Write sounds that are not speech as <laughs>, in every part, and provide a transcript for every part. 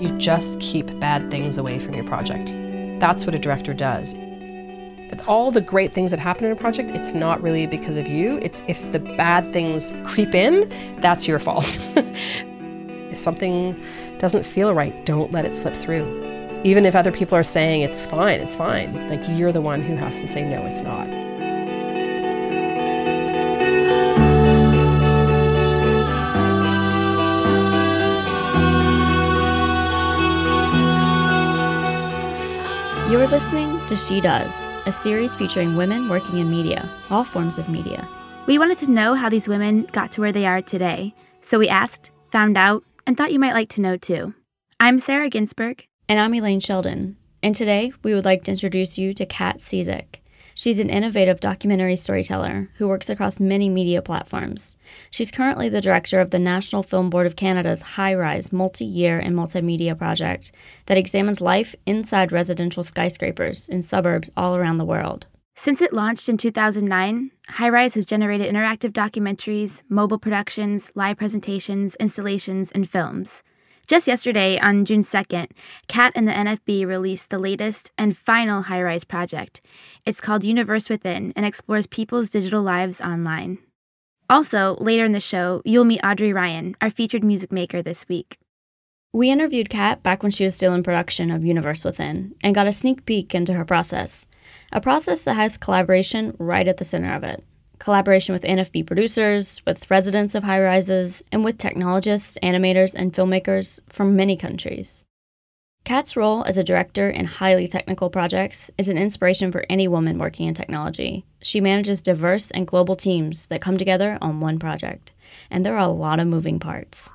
You just keep bad things away from your project. That's what a director does. All the great things that happen in a project, it's not really because of you. It's if the bad things creep in, that's your fault. <laughs> if something doesn't feel right, don't let it slip through. Even if other people are saying it's fine, it's fine. Like you're the one who has to say no, it's not. You're listening to She Does, a series featuring women working in media, all forms of media. We wanted to know how these women got to where they are today, so we asked, found out, and thought you might like to know too. I'm Sarah Ginsberg. And I'm Elaine Sheldon. And today we would like to introduce you to Kat Cizek. She's an innovative documentary storyteller who works across many media platforms. She's currently the director of the National Film Board of Canada's High Rise multi year and multimedia project that examines life inside residential skyscrapers in suburbs all around the world. Since it launched in 2009, High Rise has generated interactive documentaries, mobile productions, live presentations, installations, and films. Just yesterday, on June 2nd, Kat and the NFB released the latest and final high rise project. It's called Universe Within and explores people's digital lives online. Also, later in the show, you'll meet Audrey Ryan, our featured music maker this week. We interviewed Kat back when she was still in production of Universe Within and got a sneak peek into her process, a process that has collaboration right at the center of it collaboration with NFB producers, with residents of high rises, and with technologists, animators, and filmmakers from many countries. Kat's role as a director in highly technical projects is an inspiration for any woman working in technology. She manages diverse and global teams that come together on one project, and there are a lot of moving parts.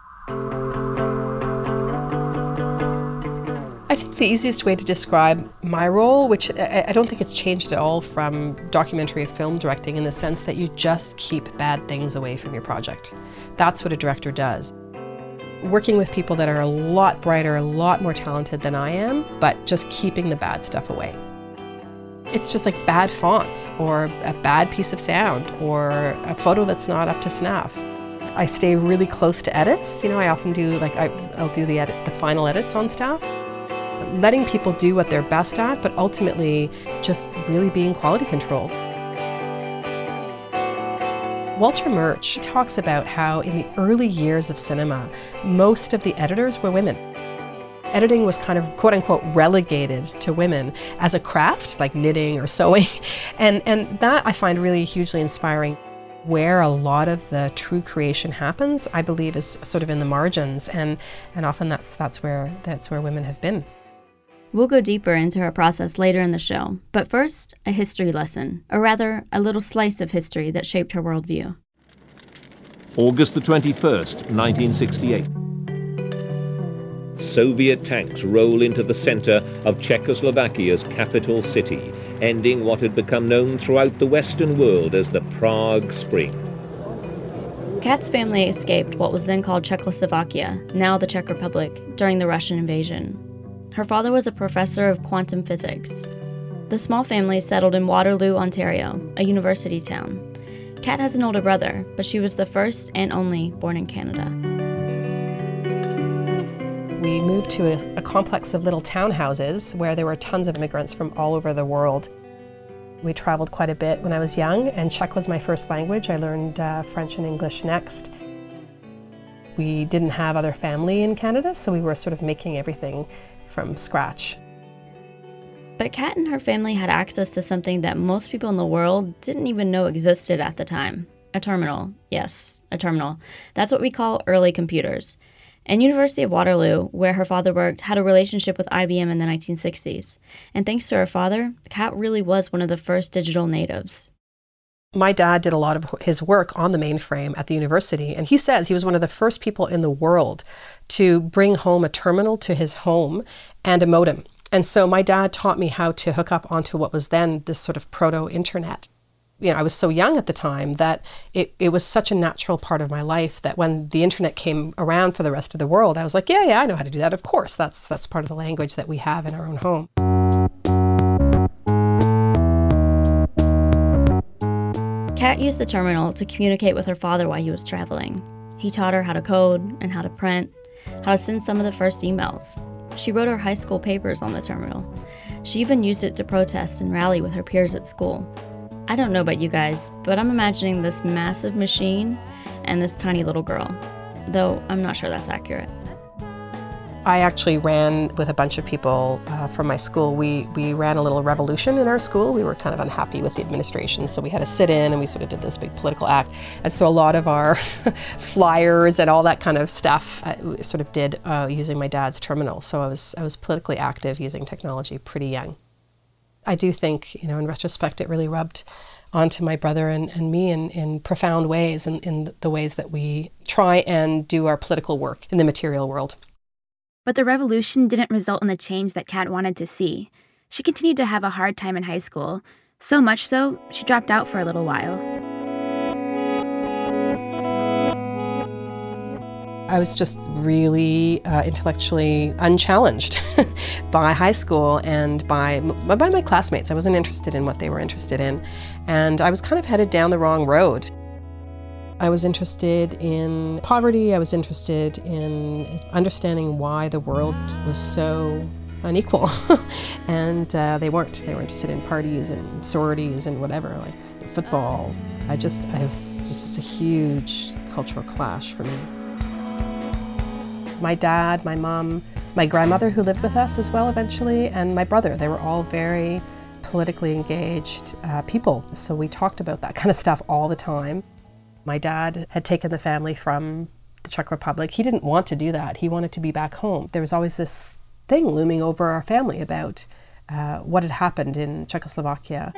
I think the easiest way to describe my role, which I don't think it's changed at all from documentary film directing in the sense that you just keep bad things away from your project. That's what a director does. Working with people that are a lot brighter, a lot more talented than I am, but just keeping the bad stuff away. It's just like bad fonts or a bad piece of sound or a photo that's not up to snuff. I stay really close to edits. You know, I often do like I, will do the edit, the final edits on stuff letting people do what they're best at, but ultimately just really being quality control. Walter Murch talks about how in the early years of cinema, most of the editors were women. Editing was kind of quote unquote relegated to women as a craft, like knitting or sewing. <laughs> And, and that I find really hugely inspiring. Where a lot of the true creation happens, I believe, is sort of in the margins, and, and often that's, that's, where, that's where women have been. We'll go deeper into her process later in the show, but first, a history lesson, or rather, a little slice of history that shaped her worldview. August the 21st, 1968. Soviet tanks roll into the center of Czechoslovakia's capital city, ending what had become known throughout the Western world as the Prague Spring. Kat's family escaped what was then called Czechoslovakia, now the Czech Republic, during the Russian invasion. Her father was a professor of quantum physics. The small family settled in Waterloo, Ontario, a university town. Kat has an older brother, but she was the first and only born in Canada. We moved to a, a complex of little townhouses where there were tons of immigrants from all over the world. We traveled quite a bit when I was young, and Czech was my first language. I learned uh, French and English next. We didn't have other family in Canada, so we were sort of making everything from scratch. But Kat and her family had access to something that most people in the world didn't even know existed at the time a terminal. Yes, a terminal. That's what we call early computers. And University of Waterloo, where her father worked, had a relationship with IBM in the 1960s. And thanks to her father, Kat really was one of the first digital natives. My dad did a lot of his work on the mainframe at the university, and he says he was one of the first people in the world to bring home a terminal to his home and a modem. And so my dad taught me how to hook up onto what was then this sort of proto internet. You know, I was so young at the time that it, it was such a natural part of my life that when the internet came around for the rest of the world, I was like, yeah, yeah, I know how to do that. Of course, that's that's part of the language that we have in our own home. Kat used the terminal to communicate with her father while he was traveling. He taught her how to code and how to print, how to send some of the first emails. She wrote her high school papers on the terminal. She even used it to protest and rally with her peers at school. I don't know about you guys, but I'm imagining this massive machine and this tiny little girl, though I'm not sure that's accurate. I actually ran with a bunch of people uh, from my school. We, we ran a little revolution in our school. We were kind of unhappy with the administration, so we had a sit in and we sort of did this big political act. And so a lot of our <laughs> flyers and all that kind of stuff I sort of did uh, using my dad's terminal. So I was, I was politically active using technology pretty young. I do think, you know, in retrospect, it really rubbed onto my brother and, and me in, in profound ways, in, in the ways that we try and do our political work in the material world. But the revolution didn't result in the change that Kat wanted to see. She continued to have a hard time in high school, so much so, she dropped out for a little while. I was just really uh, intellectually unchallenged <laughs> by high school and by, by my classmates. I wasn't interested in what they were interested in, and I was kind of headed down the wrong road. I was interested in poverty, I was interested in understanding why the world was so unequal. <laughs> and uh, they weren't. They were interested in parties and sororities and whatever, like football. I just, I was just a huge cultural clash for me. My dad, my mom, my grandmother who lived with us as well eventually, and my brother, they were all very politically engaged uh, people. So we talked about that kind of stuff all the time. My dad had taken the family from the Czech Republic. He didn't want to do that. He wanted to be back home. There was always this thing looming over our family about uh, what had happened in Czechoslovakia.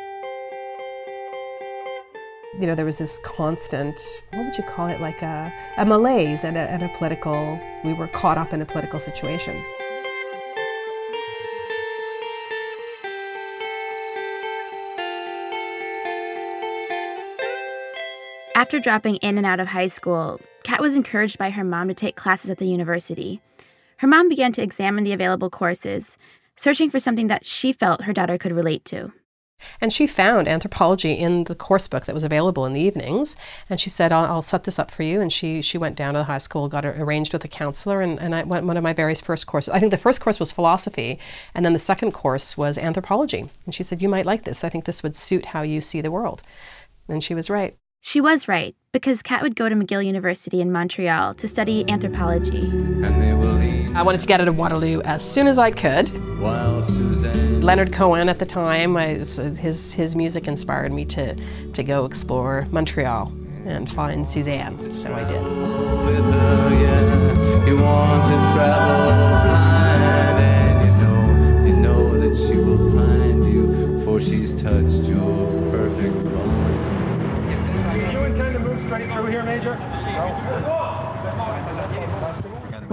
You know, there was this constant, what would you call it, like a, a malaise and a, and a political, we were caught up in a political situation. After dropping in and out of high school, Kat was encouraged by her mom to take classes at the university. Her mom began to examine the available courses, searching for something that she felt her daughter could relate to. And she found anthropology in the course book that was available in the evenings. And she said, I'll, I'll set this up for you. And she, she went down to the high school, got it arranged with a counselor, and, and I went one of my very first courses. I think the first course was philosophy, and then the second course was anthropology. And she said, You might like this. I think this would suit how you see the world. And she was right. She was right, because Kat would go to McGill University in Montreal to study anthropology. I wanted to get out of Waterloo as soon as I could. Leonard Cohen at the time, was, his, his music inspired me to, to go explore Montreal and find Suzanne, so I did. she's touched your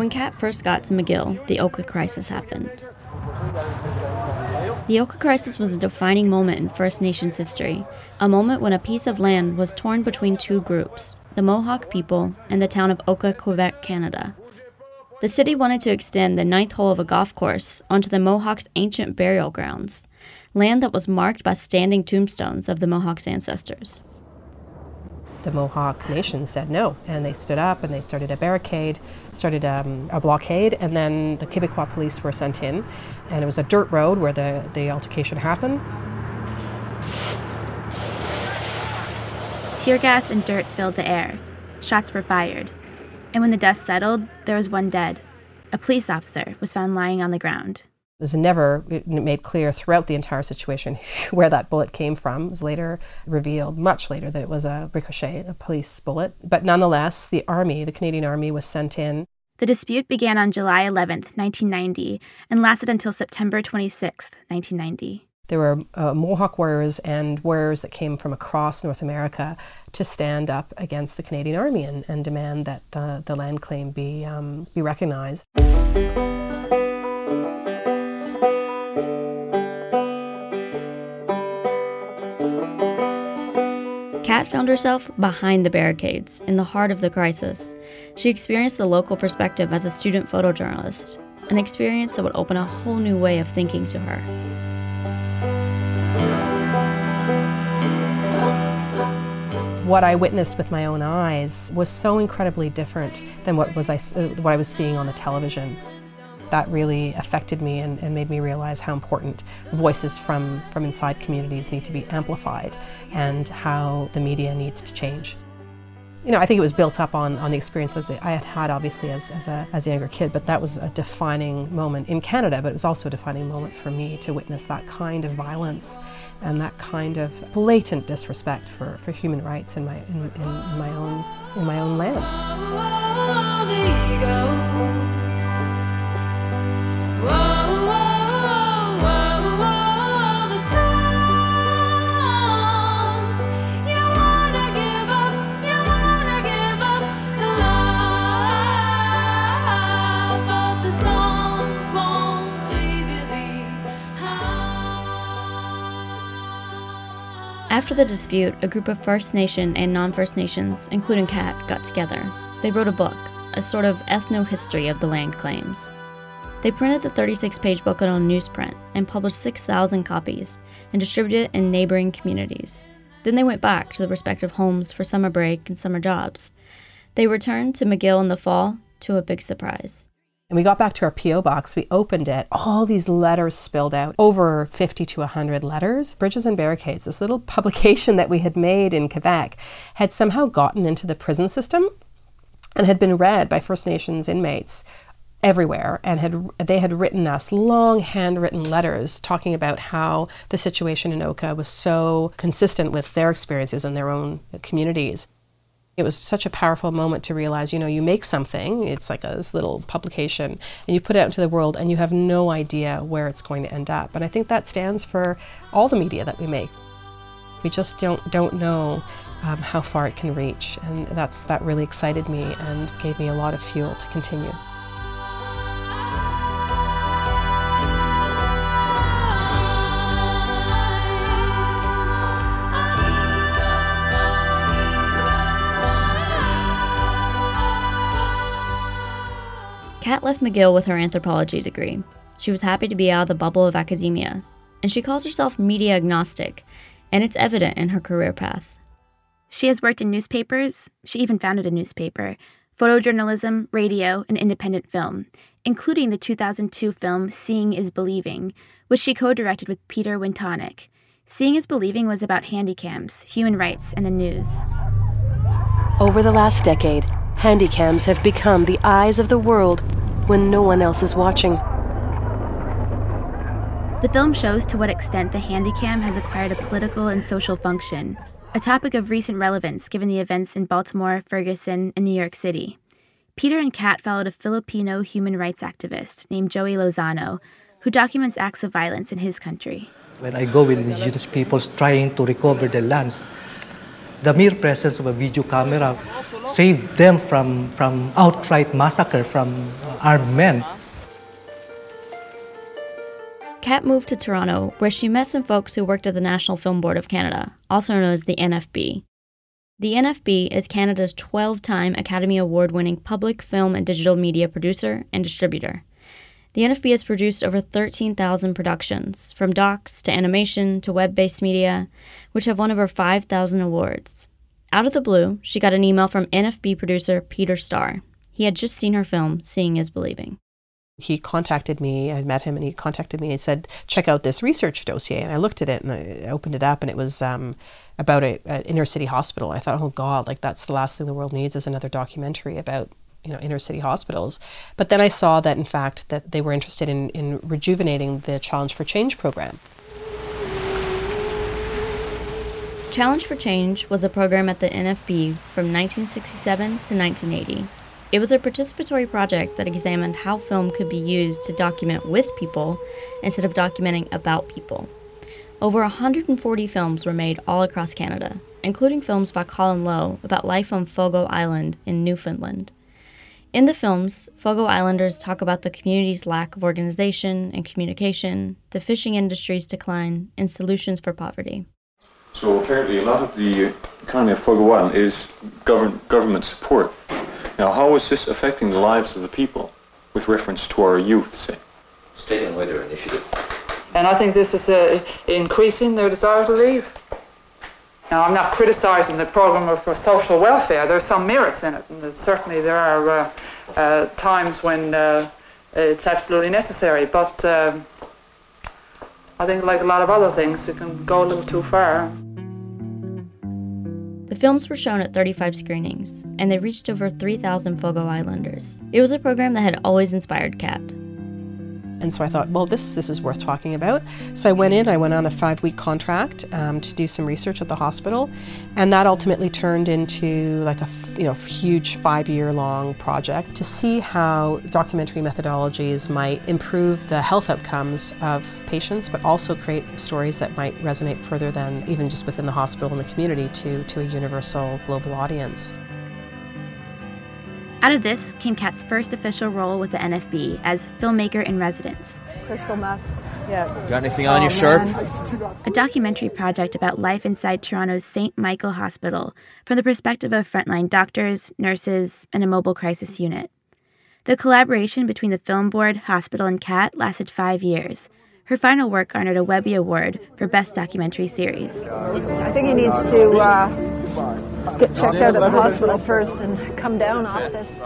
When Kat first got to McGill, the Oka crisis happened. The Oka crisis was a defining moment in First Nations history, a moment when a piece of land was torn between two groups, the Mohawk people and the town of Oka, Quebec, Canada. The city wanted to extend the ninth hole of a golf course onto the Mohawks' ancient burial grounds, land that was marked by standing tombstones of the Mohawks' ancestors the Mohawk Nation said no, and they stood up and they started a barricade, started um, a blockade, and then the Quebecois police were sent in, and it was a dirt road where the, the altercation happened. Tear gas and dirt filled the air. Shots were fired. And when the dust settled, there was one dead. A police officer was found lying on the ground. It was never made clear throughout the entire situation <laughs> where that bullet came from. It was later revealed, much later, that it was a ricochet, a police bullet. But nonetheless, the Army, the Canadian Army, was sent in. The dispute began on July 11, 1990, and lasted until September 26, 1990. There were uh, Mohawk warriors and warriors that came from across North America to stand up against the Canadian Army and, and demand that the, the land claim be, um, be recognized. Found herself behind the barricades, in the heart of the crisis. She experienced the local perspective as a student photojournalist, an experience that would open a whole new way of thinking to her. What I witnessed with my own eyes was so incredibly different than what was I, uh, what I was seeing on the television. That really affected me and, and made me realize how important voices from, from inside communities need to be amplified and how the media needs to change. You know, I think it was built up on, on the experiences I had had, obviously, as, as, a, as a younger kid, but that was a defining moment in Canada, but it was also a defining moment for me to witness that kind of violence and that kind of blatant disrespect for, for human rights in my, in, in, in my, own, in my own land. After the dispute, a group of First Nation and non First Nations, including Kat, got together. They wrote a book, a sort of ethno history of the land claims. They printed the 36 page booklet on newsprint and published 6,000 copies and distributed it in neighboring communities. Then they went back to their respective homes for summer break and summer jobs. They returned to McGill in the fall to a big surprise. And we got back to our P.O. box, we opened it, all these letters spilled out, over 50 to 100 letters. Bridges and Barricades, this little <laughs> publication that we had made in Quebec, had somehow gotten into the prison system and had been read by First Nations inmates everywhere and had they had written us long handwritten letters talking about how the situation in Oka was so consistent with their experiences in their own communities. It was such a powerful moment to realize, you know, you make something, it's like a, this little publication, and you put it out into the world and you have no idea where it's going to end up. And I think that stands for all the media that we make. We just don't, don't know um, how far it can reach. And that's, that really excited me and gave me a lot of fuel to continue. Kat left McGill with her anthropology degree. She was happy to be out of the bubble of academia, and she calls herself media agnostic, and it's evident in her career path. She has worked in newspapers, she even founded a newspaper, photojournalism, radio, and independent film, including the 2002 film Seeing is Believing, which she co directed with Peter Wintonick. Seeing is Believing was about handycams, human rights, and the news. Over the last decade, Handycams have become the eyes of the world when no one else is watching. The film shows to what extent the Handycam has acquired a political and social function, a topic of recent relevance given the events in Baltimore, Ferguson, and New York City. Peter and Kat followed a Filipino human rights activist named Joey Lozano, who documents acts of violence in his country. When I go with indigenous peoples trying to recover their lands, the mere presence of a video camera saved them from, from outright massacre from armed men. Kat moved to Toronto, where she met some folks who worked at the National Film Board of Canada, also known as the NFB. The NFB is Canada's 12 time Academy Award winning public film and digital media producer and distributor. The NFB has produced over 13,000 productions, from docs to animation to web based media, which have won over 5,000 awards. Out of the blue, she got an email from NFB producer Peter Starr. He had just seen her film, Seeing is Believing. He contacted me, I met him, and he contacted me and said, Check out this research dossier. And I looked at it and I opened it up, and it was um, about an inner city hospital. I thought, oh God, like that's the last thing the world needs is another documentary about you know inner city hospitals but then i saw that in fact that they were interested in, in rejuvenating the challenge for change program Challenge for Change was a program at the NFB from 1967 to 1980. It was a participatory project that examined how film could be used to document with people instead of documenting about people. Over 140 films were made all across Canada, including films by Colin Low about life on Fogo Island in Newfoundland. In the films, Fogo Islanders talk about the community's lack of organization and communication, the fishing industry's decline, and solutions for poverty. So apparently a lot of the economy of Fogo Island is govern, government support. Now how is this affecting the lives of the people with reference to our youth, say? State and Weather Initiative. And I think this is uh, increasing their desire to leave. Now, I'm not criticizing the program for social welfare. There's some merits in it, and certainly there are uh, uh, times when uh, it's absolutely necessary. But um, I think, like a lot of other things, it can go a little too far. Films were shown at 35 screenings, and they reached over 3,000 Fogo Islanders. It was a program that had always inspired Kat. And so I thought, well, this this is worth talking about. So I went in. I went on a five week contract um, to do some research at the hospital, and that ultimately turned into like a you know huge five year long project to see how documentary methodologies might improve the health outcomes of patients, but also create stories that might resonate further than even just within the hospital and the community to to a universal global audience. Out of this came Kat's first official role with the NFB as filmmaker in residence. Crystal meth. Yeah. Got anything on oh, your shirt? A documentary project about life inside Toronto's St. Michael Hospital from the perspective of frontline doctors, nurses, and a mobile crisis unit. The collaboration between the Film Board, hospital, and Kat lasted five years. Her final work garnered a Webby Award for Best Documentary Series. I think he needs to uh, get checked out at the hospital first and come down off this.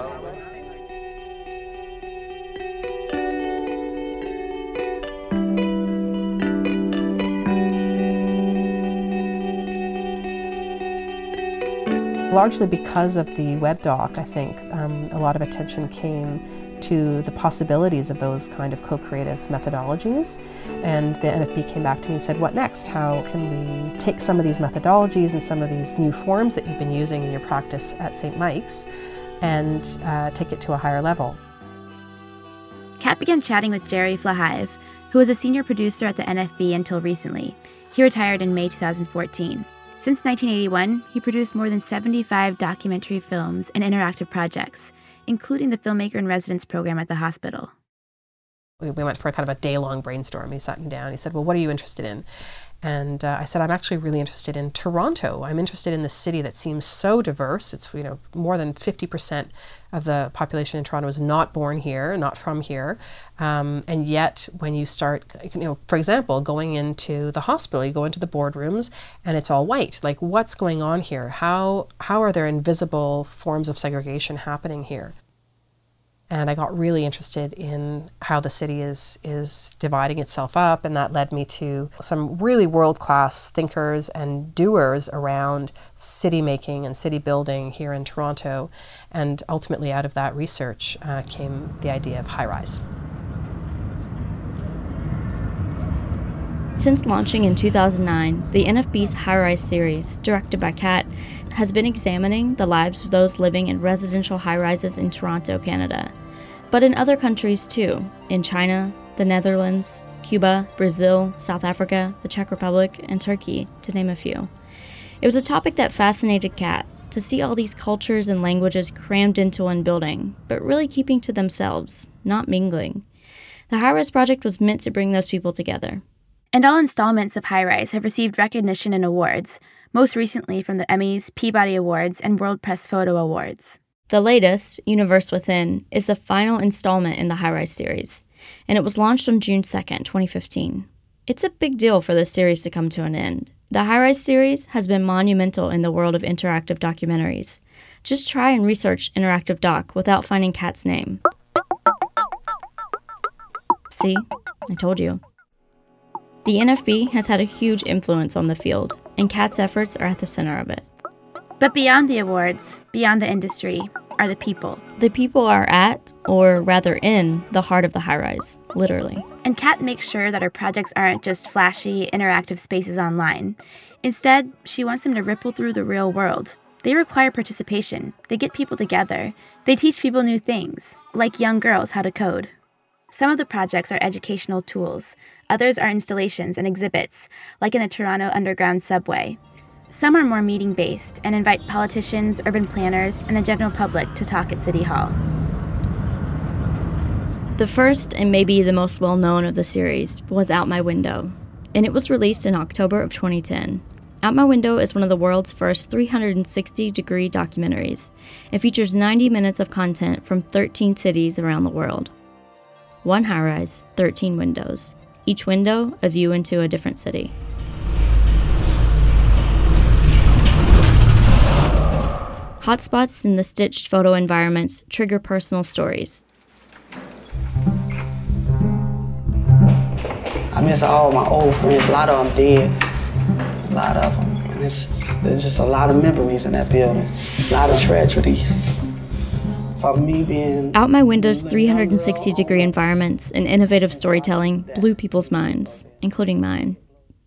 Largely because of the web doc, I think um, a lot of attention came to the possibilities of those kind of co-creative methodologies. And the NFB came back to me and said, what next? How can we take some of these methodologies and some of these new forms that you've been using in your practice at St. Mike's and uh, take it to a higher level? Kat began chatting with Gerry Flahive, who was a senior producer at the NFB until recently. He retired in May 2014. Since 1981, he produced more than 75 documentary films and interactive projects, including the Filmmaker in Residence program at the hospital. We went for kind of a day long brainstorm. He sat me down. He said, Well, what are you interested in? And uh, I said, I'm actually really interested in Toronto. I'm interested in the city that seems so diverse. It's, you know, more than 50% of the population in Toronto is not born here, not from here. Um, and yet, when you start, you know, for example, going into the hospital, you go into the boardrooms and it's all white. Like, what's going on here? How, how are there invisible forms of segregation happening here? And I got really interested in how the city is is dividing itself up, and that led me to some really world class thinkers and doers around city making and city building here in Toronto, and ultimately out of that research uh, came the idea of high rise. Since launching in 2009, the NFB's High Rise series, directed by Kat, has been examining the lives of those living in residential high rises in Toronto, Canada, but in other countries too, in China, the Netherlands, Cuba, Brazil, South Africa, the Czech Republic, and Turkey, to name a few. It was a topic that fascinated Kat to see all these cultures and languages crammed into one building, but really keeping to themselves, not mingling. The High Rise Project was meant to bring those people together. And all installments of High Rise have received recognition and awards, most recently from the Emmys, Peabody Awards, and World Press Photo Awards. The latest, Universe Within, is the final installment in the High Rise series, and it was launched on June 2nd, 2015. It's a big deal for this series to come to an end. The High Rise series has been monumental in the world of interactive documentaries. Just try and research interactive doc without finding Kat's name. See? I told you. The NFB has had a huge influence on the field, and Kat's efforts are at the center of it. But beyond the awards, beyond the industry, are the people. The people are at, or rather in, the heart of the high rise, literally. And Kat makes sure that her projects aren't just flashy, interactive spaces online. Instead, she wants them to ripple through the real world. They require participation, they get people together, they teach people new things, like young girls how to code. Some of the projects are educational tools, others are installations and exhibits, like in the Toronto Underground Subway. Some are more meeting based and invite politicians, urban planners, and the general public to talk at City Hall. The first and maybe the most well known of the series was Out My Window, and it was released in October of 2010. Out My Window is one of the world's first 360 degree documentaries. It features 90 minutes of content from 13 cities around the world one high rise, 13 windows, each window a view into a different city. Hotspots in the stitched photo environments trigger personal stories. I miss all my old friends. A lot of them dead. A lot of them. And it's, there's just a lot of memories in that building. A lot of tragedies. Me being Out my window's 360 degree environments and innovative storytelling blew people's minds, including mine.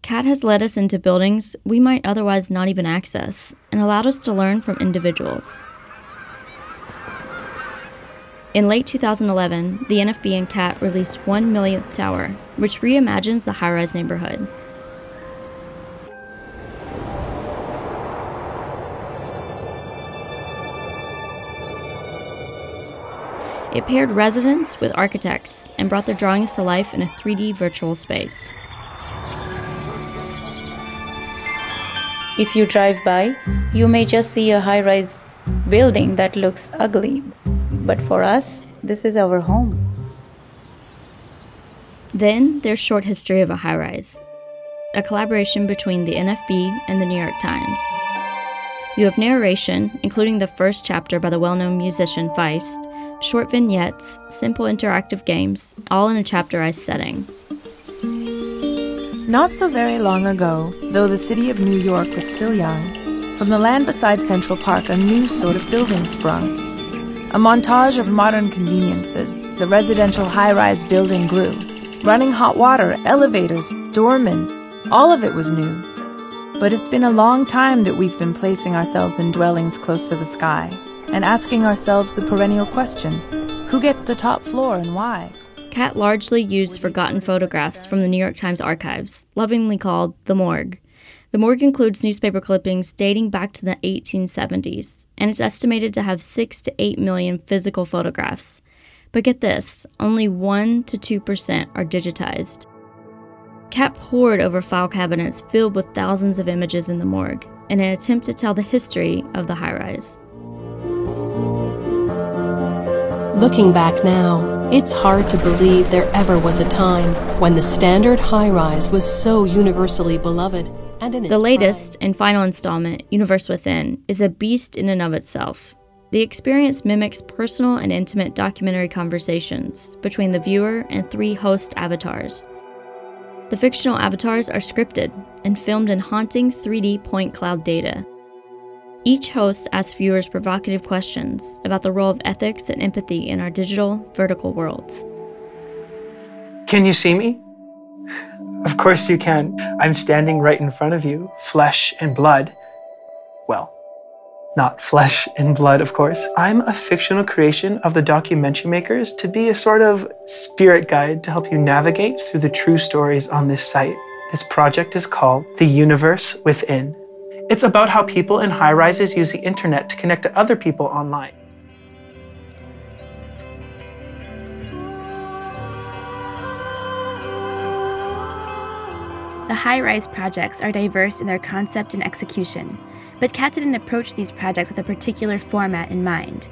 Kat has led us into buildings we might otherwise not even access and allowed us to learn from individuals. In late 2011, the NFB and Kat released One Millionth Tower, which reimagines the high rise neighborhood. It paired residents with architects and brought their drawings to life in a 3D virtual space. If you drive by, you may just see a high rise building that looks ugly, but for us, this is our home. Then there's Short History of a High Rise, a collaboration between the NFB and the New York Times. You have narration, including the first chapter by the well known musician Feist, short vignettes, simple interactive games, all in a chapterized setting. Not so very long ago, though the city of New York was still young, from the land beside Central Park a new sort of building sprung. A montage of modern conveniences, the residential high rise building grew. Running hot water, elevators, doormen, all of it was new. But it's been a long time that we've been placing ourselves in dwellings close to the sky and asking ourselves the perennial question who gets the top floor and why? Kat largely used forgotten photographs from the New York Times archives, lovingly called the morgue. The morgue includes newspaper clippings dating back to the 1870s, and it's estimated to have 6 to 8 million physical photographs. But get this only 1 to 2% are digitized. Kat pored over file cabinets filled with thousands of images in the morgue in an attempt to tell the history of the high rise. Looking back now, it's hard to believe there ever was a time when the standard high rise was so universally beloved. And in the latest and final installment, Universe Within, is a beast in and of itself. The experience mimics personal and intimate documentary conversations between the viewer and three host avatars. The fictional avatars are scripted and filmed in haunting 3D point cloud data. Each host asks viewers provocative questions about the role of ethics and empathy in our digital, vertical worlds. Can you see me? Of course you can. I'm standing right in front of you, flesh and blood. Well, not flesh and blood, of course. I'm a fictional creation of the documentary makers to be a sort of spirit guide to help you navigate through the true stories on this site. This project is called The Universe Within. It's about how people in high rises use the internet to connect to other people online. The high rise projects are diverse in their concept and execution, but Kat didn't approach these projects with a particular format in mind.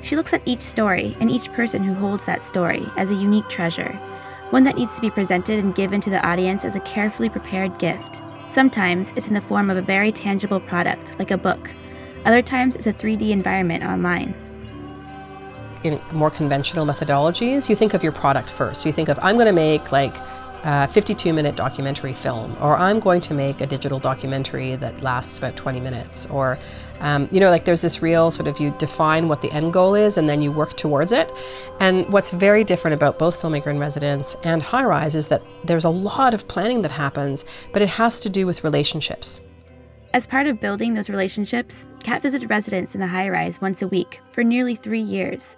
She looks at each story and each person who holds that story as a unique treasure, one that needs to be presented and given to the audience as a carefully prepared gift. Sometimes it's in the form of a very tangible product, like a book. Other times it's a 3D environment online. In more conventional methodologies, you think of your product first. You think of, I'm going to make like a 52 minute documentary film, or I'm going to make a digital documentary that lasts about 20 minutes, or, um, you know, like there's this real sort of you define what the end goal is and then you work towards it. And what's very different about both Filmmaker in Residence and High Rise is that there's a lot of planning that happens, but it has to do with relationships. As part of building those relationships, Kat visited residents in the high rise once a week for nearly three years.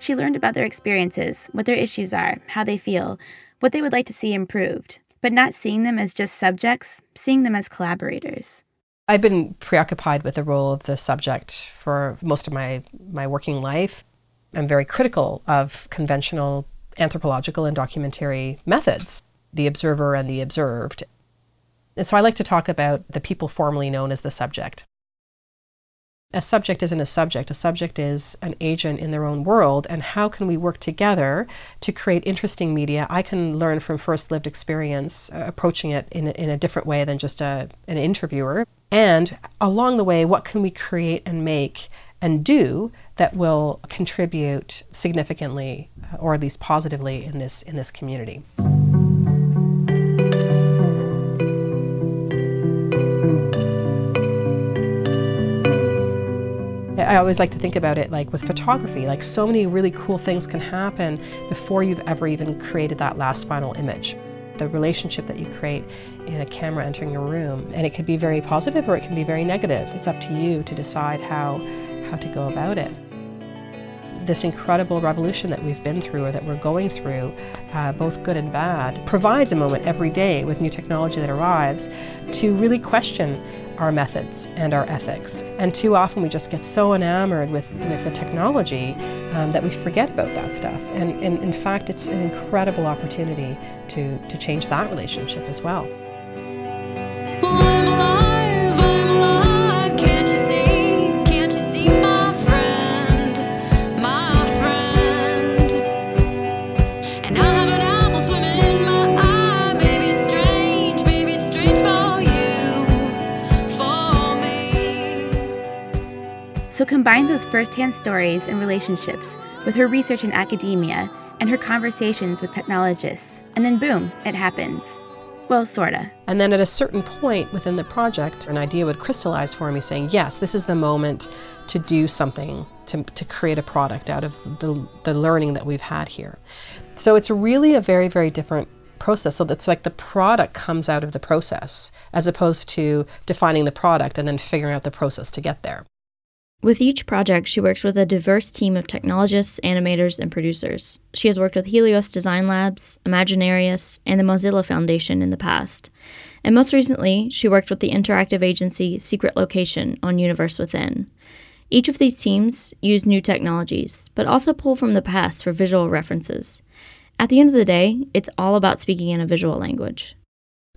She learned about their experiences, what their issues are, how they feel, what they would like to see improved, but not seeing them as just subjects, seeing them as collaborators. I've been preoccupied with the role of the subject for most of my, my working life. I'm very critical of conventional anthropological and documentary methods, the observer and the observed. And so I like to talk about the people formerly known as the subject a subject isn't a subject. A subject is an agent in their own world. And how can we work together to create interesting media? I can learn from first lived experience, uh, approaching it in a, in a different way than just a, an interviewer. And along the way, what can we create and make and do that will contribute significantly uh, or at least positively in this, in this community? I always like to think about it like with photography, like so many really cool things can happen before you've ever even created that last final image. The relationship that you create in a camera entering a room, and it could be very positive or it can be very negative. It's up to you to decide how, how to go about it this incredible revolution that we've been through or that we're going through, uh, both good and bad, provides a moment every day with new technology that arrives to really question our methods and our ethics. And too often we just get so enamored with, with the technology um, that we forget about that stuff. And, and in fact, it's an incredible opportunity to, to change that relationship as well. Combine those firsthand stories and relationships with her research in academia and her conversations with technologists, and then boom, it happens. Well, sorta. And then at a certain point within the project, an idea would crystallize for me saying, yes, this is the moment to do something, to, to create a product out of the, the learning that we've had here. So it's really a very, very different process. So it's like the product comes out of the process as opposed to defining the product and then figuring out the process to get there. With each project, she works with a diverse team of technologists, animators, and producers. She has worked with Helios Design Labs, Imaginarius, and the Mozilla Foundation in the past. And most recently, she worked with the interactive agency Secret Location on Universe Within. Each of these teams use new technologies, but also pull from the past for visual references. At the end of the day, it's all about speaking in a visual language.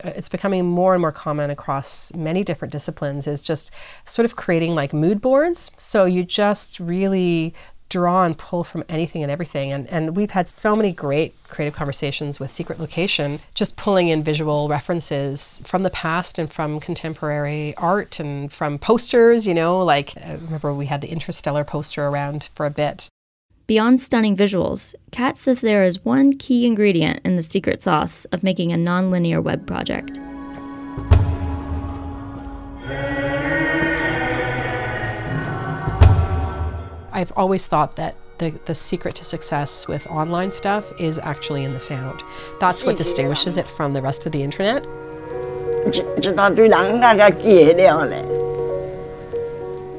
It's becoming more and more common across many different disciplines is just sort of creating like mood boards. So you just really draw and pull from anything and everything. And, and we've had so many great creative conversations with Secret Location, just pulling in visual references from the past and from contemporary art and from posters, you know, like I uh, remember we had the Interstellar poster around for a bit. Beyond stunning visuals, Kat says there is one key ingredient in the secret sauce of making a nonlinear web project. I've always thought that the, the secret to success with online stuff is actually in the sound. That's what distinguishes it from the rest of the internet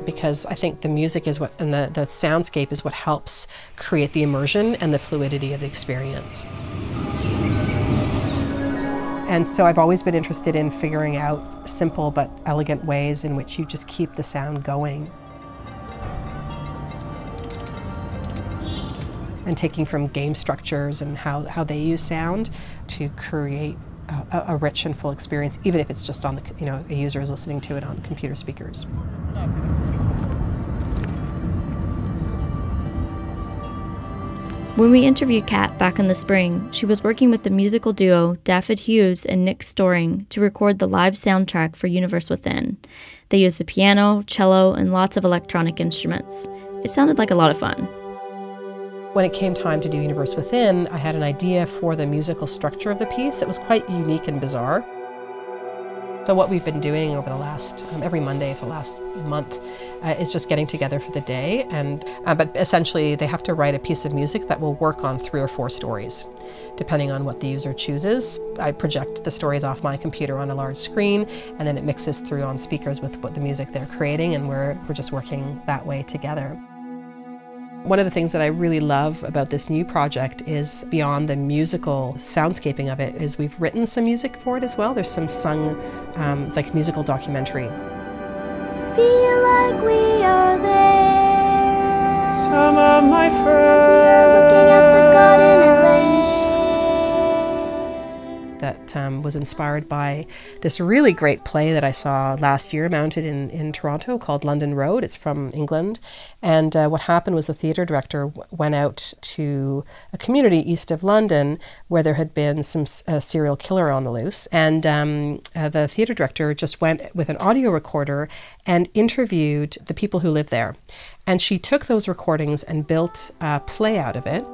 because I think the music is what, and the, the soundscape is what helps create the immersion and the fluidity of the experience. And so I've always been interested in figuring out simple but elegant ways in which you just keep the sound going. And taking from game structures and how, how they use sound to create a, a rich and full experience, even if it's just on the, you know, a user is listening to it on computer speakers. When we interviewed Kat back in the spring, she was working with the musical duo Dafydd Hughes and Nick Storring to record the live soundtrack for Universe Within. They used the piano, cello, and lots of electronic instruments. It sounded like a lot of fun. When it came time to do Universe Within, I had an idea for the musical structure of the piece that was quite unique and bizarre. So what we've been doing over the last, um, every Monday for the last month, uh, is just getting together for the day. And uh, but essentially, they have to write a piece of music that will work on three or four stories, depending on what the user chooses. I project the stories off my computer on a large screen, and then it mixes through on speakers with what the music they're creating, and we're we're just working that way together. One of the things that I really love about this new project is beyond the musical soundscaping of it is we've written some music for it as well. There's some sung, um, it's like musical documentary. Feel like we are there. Some of my friends. That um, was inspired by this really great play that I saw last year mounted in, in Toronto called London Road. It's from England. And uh, what happened was the theatre director w- went out to a community east of London where there had been some uh, serial killer on the loose. And um, uh, the theatre director just went with an audio recorder and interviewed the people who live there. And she took those recordings and built a play out of it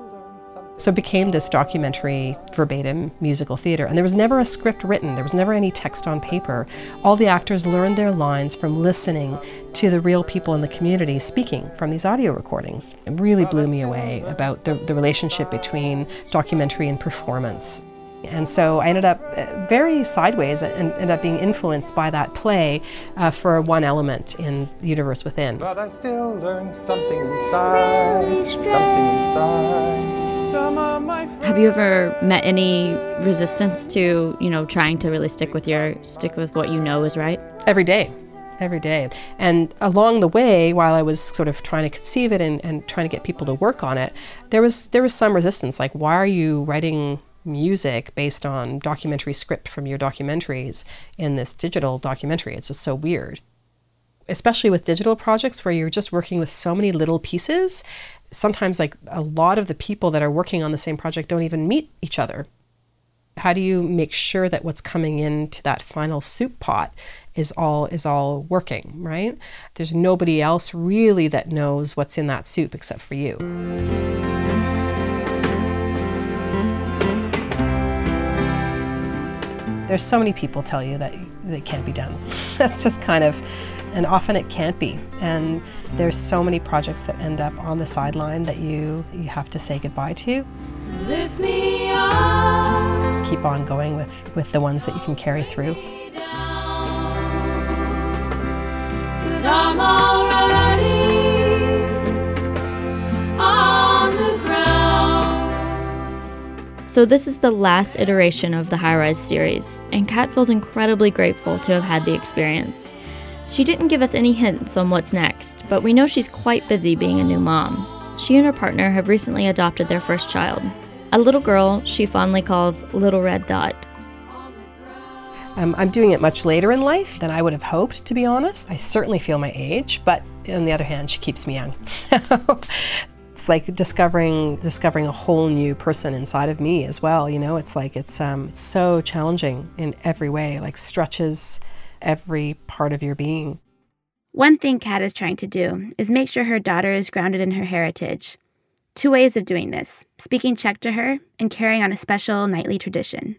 So it became this documentary verbatim musical theater. And there was never a script written, there was never any text on paper. All the actors learned their lines from listening to the real people in the community speaking from these audio recordings. It really blew me away about the, the relationship between documentary and performance. And so I ended up uh, very sideways and ended up being influenced by that play uh, for one element in the universe within. But I still learn something inside, something inside. Have you ever met any resistance to, you know, trying to really stick with your stick with what you know is right? Every day. Every day. And along the way, while I was sort of trying to conceive it and, and trying to get people to work on it, there was there was some resistance. Like, why are you writing music based on documentary script from your documentaries in this digital documentary. It's just so weird. Especially with digital projects where you're just working with so many little pieces. Sometimes, like a lot of the people that are working on the same project don't even meet each other. How do you make sure that what's coming into that final soup pot is all is all working, right? There's nobody else really that knows what's in that soup except for you. There's so many people tell you that it can't be done. <laughs> That's just kind of, and often it can't be. And there's so many projects that end up on the sideline that you you have to say goodbye to. Lift me up. Keep on going with with the ones that you can carry through. Cause I'm already on the ground. So, this is the last iteration of the Highrise series, and Kat feels incredibly grateful to have had the experience. She didn't give us any hints on what's next, but we know she's quite busy being a new mom. She and her partner have recently adopted their first child, a little girl she fondly calls Little Red Dot. Um, I'm doing it much later in life than I would have hoped, to be honest. I certainly feel my age, but on the other hand, she keeps me young. <laughs> So it's like discovering discovering a whole new person inside of me as well. You know, it's like it's um, it's so challenging in every way. Like stretches every part of your being. One thing Kat is trying to do is make sure her daughter is grounded in her heritage. Two ways of doing this speaking Czech to her and carrying on a special nightly tradition.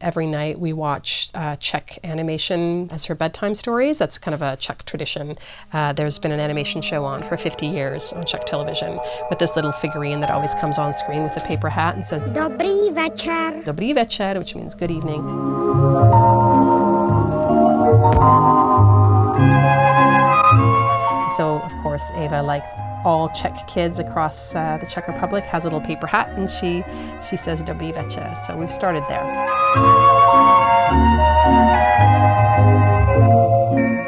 Every night we watch uh, Czech animation as her bedtime stories. That's kind of a Czech tradition. Uh, there's been an animation show on for 50 years on Czech television with this little figurine that always comes on screen with a paper hat and says Dobrý večer. Dobrý večer, which means good evening. So, of course, Ava, like all Czech kids across uh, the Czech Republic, has a little paper hat, and she she says "Dobrý večer." So we've started there.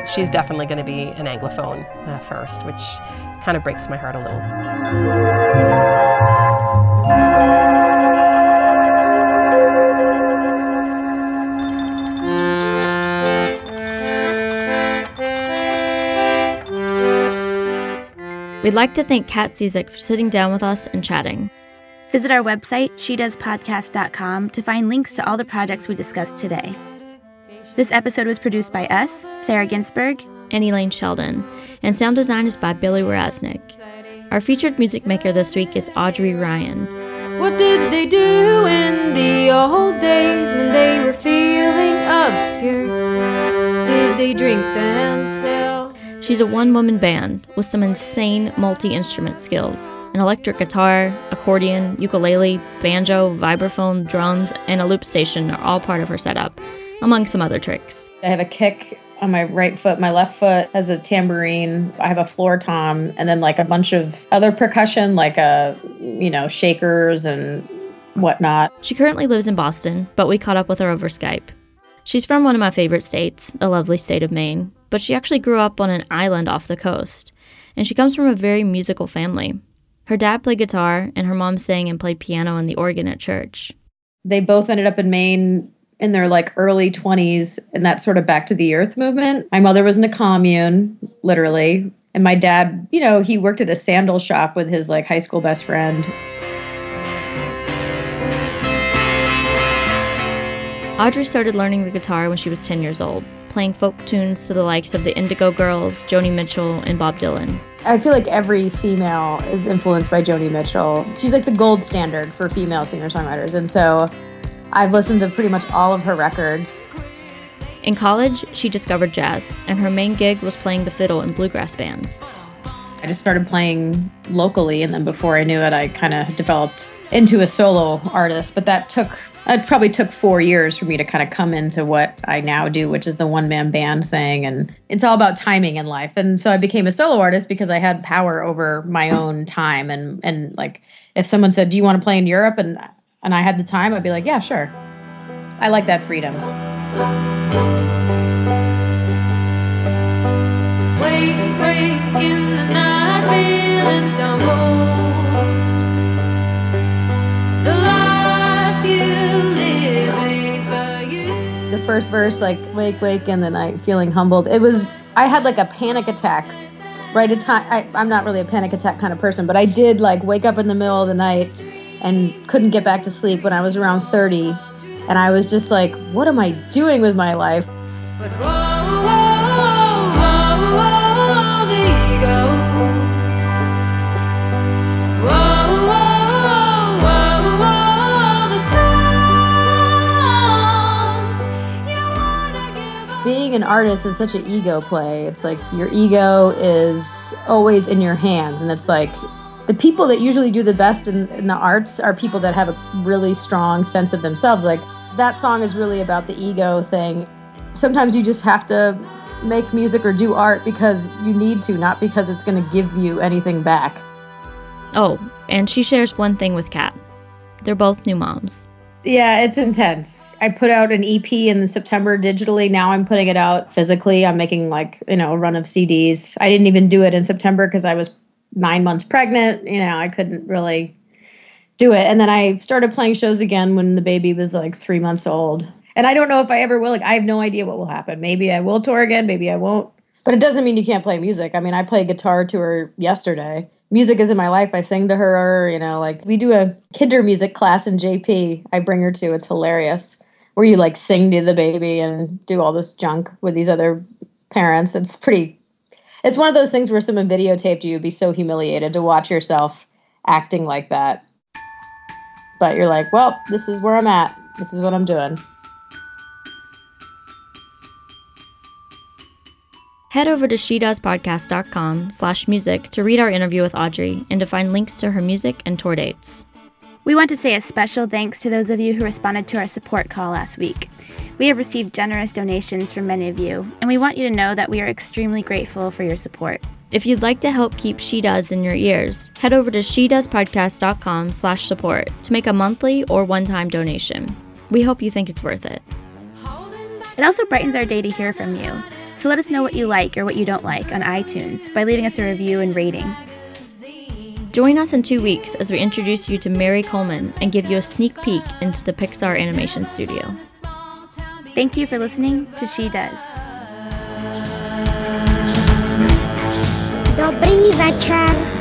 She's definitely going to be an Anglophone uh, first, which kind of breaks my heart a little. We'd like to thank Kat Cizek for sitting down with us and chatting. Visit our website, shedoespodcast.com, to find links to all the projects we discussed today. This episode was produced by us, Sarah Ginsberg, and Elaine Sheldon, and sound design is by Billy Raznick. Our featured music maker this week is Audrey Ryan. What did they do in the old days when they were feeling obscure? Did they drink themselves? She's a one woman band with some insane multi instrument skills. An electric guitar, accordion, ukulele, banjo, vibraphone, drums, and a loop station are all part of her setup, among some other tricks. I have a kick on my right foot. My left foot has a tambourine. I have a floor tom, and then like a bunch of other percussion, like a you know shakers and whatnot. She currently lives in Boston, but we caught up with her over Skype. She's from one of my favorite states, the lovely state of Maine, but she actually grew up on an island off the coast, and she comes from a very musical family. Her dad played guitar, and her mom sang and played piano and the organ at church. They both ended up in Maine in their like early 20s in that sort of back to the earth movement. My mother was in a commune, literally. And my dad, you know, he worked at a sandal shop with his like high school best friend. Audrey started learning the guitar when she was 10 years old, playing folk tunes to the likes of the Indigo Girls, Joni Mitchell, and Bob Dylan. I feel like every female is influenced by Joni Mitchell. She's like the gold standard for female singer songwriters. And so I've listened to pretty much all of her records. In college, she discovered jazz, and her main gig was playing the fiddle in bluegrass bands. I just started playing locally, and then before I knew it, I kind of developed into a solo artist. But that took, it probably took four years for me to kind of come into what I now do, which is the one man band thing. And it's all about timing in life. And so I became a solo artist because I had power over my own time. And, and like, if someone said, Do you want to play in Europe? And, and I had the time, I'd be like, Yeah, sure. I like that freedom. In the night. First verse, like wake, wake in the night, feeling humbled. It was I had like a panic attack. Right at time, I, I'm not really a panic attack kind of person, but I did like wake up in the middle of the night and couldn't get back to sleep when I was around 30, and I was just like, what am I doing with my life? An artist is such an ego play. It's like your ego is always in your hands, and it's like the people that usually do the best in, in the arts are people that have a really strong sense of themselves. Like that song is really about the ego thing. Sometimes you just have to make music or do art because you need to, not because it's going to give you anything back. Oh, and she shares one thing with Kat. They're both new moms. Yeah, it's intense. I put out an EP in September digitally. Now I'm putting it out physically. I'm making like, you know, a run of CDs. I didn't even do it in September because I was nine months pregnant. You know, I couldn't really do it. And then I started playing shows again when the baby was like three months old. And I don't know if I ever will. Like, I have no idea what will happen. Maybe I will tour again. Maybe I won't. But it doesn't mean you can't play music. I mean, I played guitar to her yesterday. Music is in my life. I sing to her, you know, like we do a Kindermusik class in JP. I bring her to. It's hilarious. Where you like sing to the baby and do all this junk with these other parents. It's pretty it's one of those things where someone videotaped you, you'd be so humiliated to watch yourself acting like that. But you're like, well, this is where I'm at. This is what I'm doing. Head over to shedoespodcast.com slash music to read our interview with Audrey and to find links to her music and tour dates. We want to say a special thanks to those of you who responded to our support call last week. We have received generous donations from many of you, and we want you to know that we are extremely grateful for your support. If you'd like to help keep She Does in your ears, head over to shedoespodcast.com slash support to make a monthly or one-time donation. We hope you think it's worth it. It also brightens our day to hear from you. So let us know what you like or what you don't like on iTunes by leaving us a review and rating. Join us in two weeks as we introduce you to Mary Coleman and give you a sneak peek into the Pixar Animation Studio. Thank you for listening to She Does. Dobrý večer.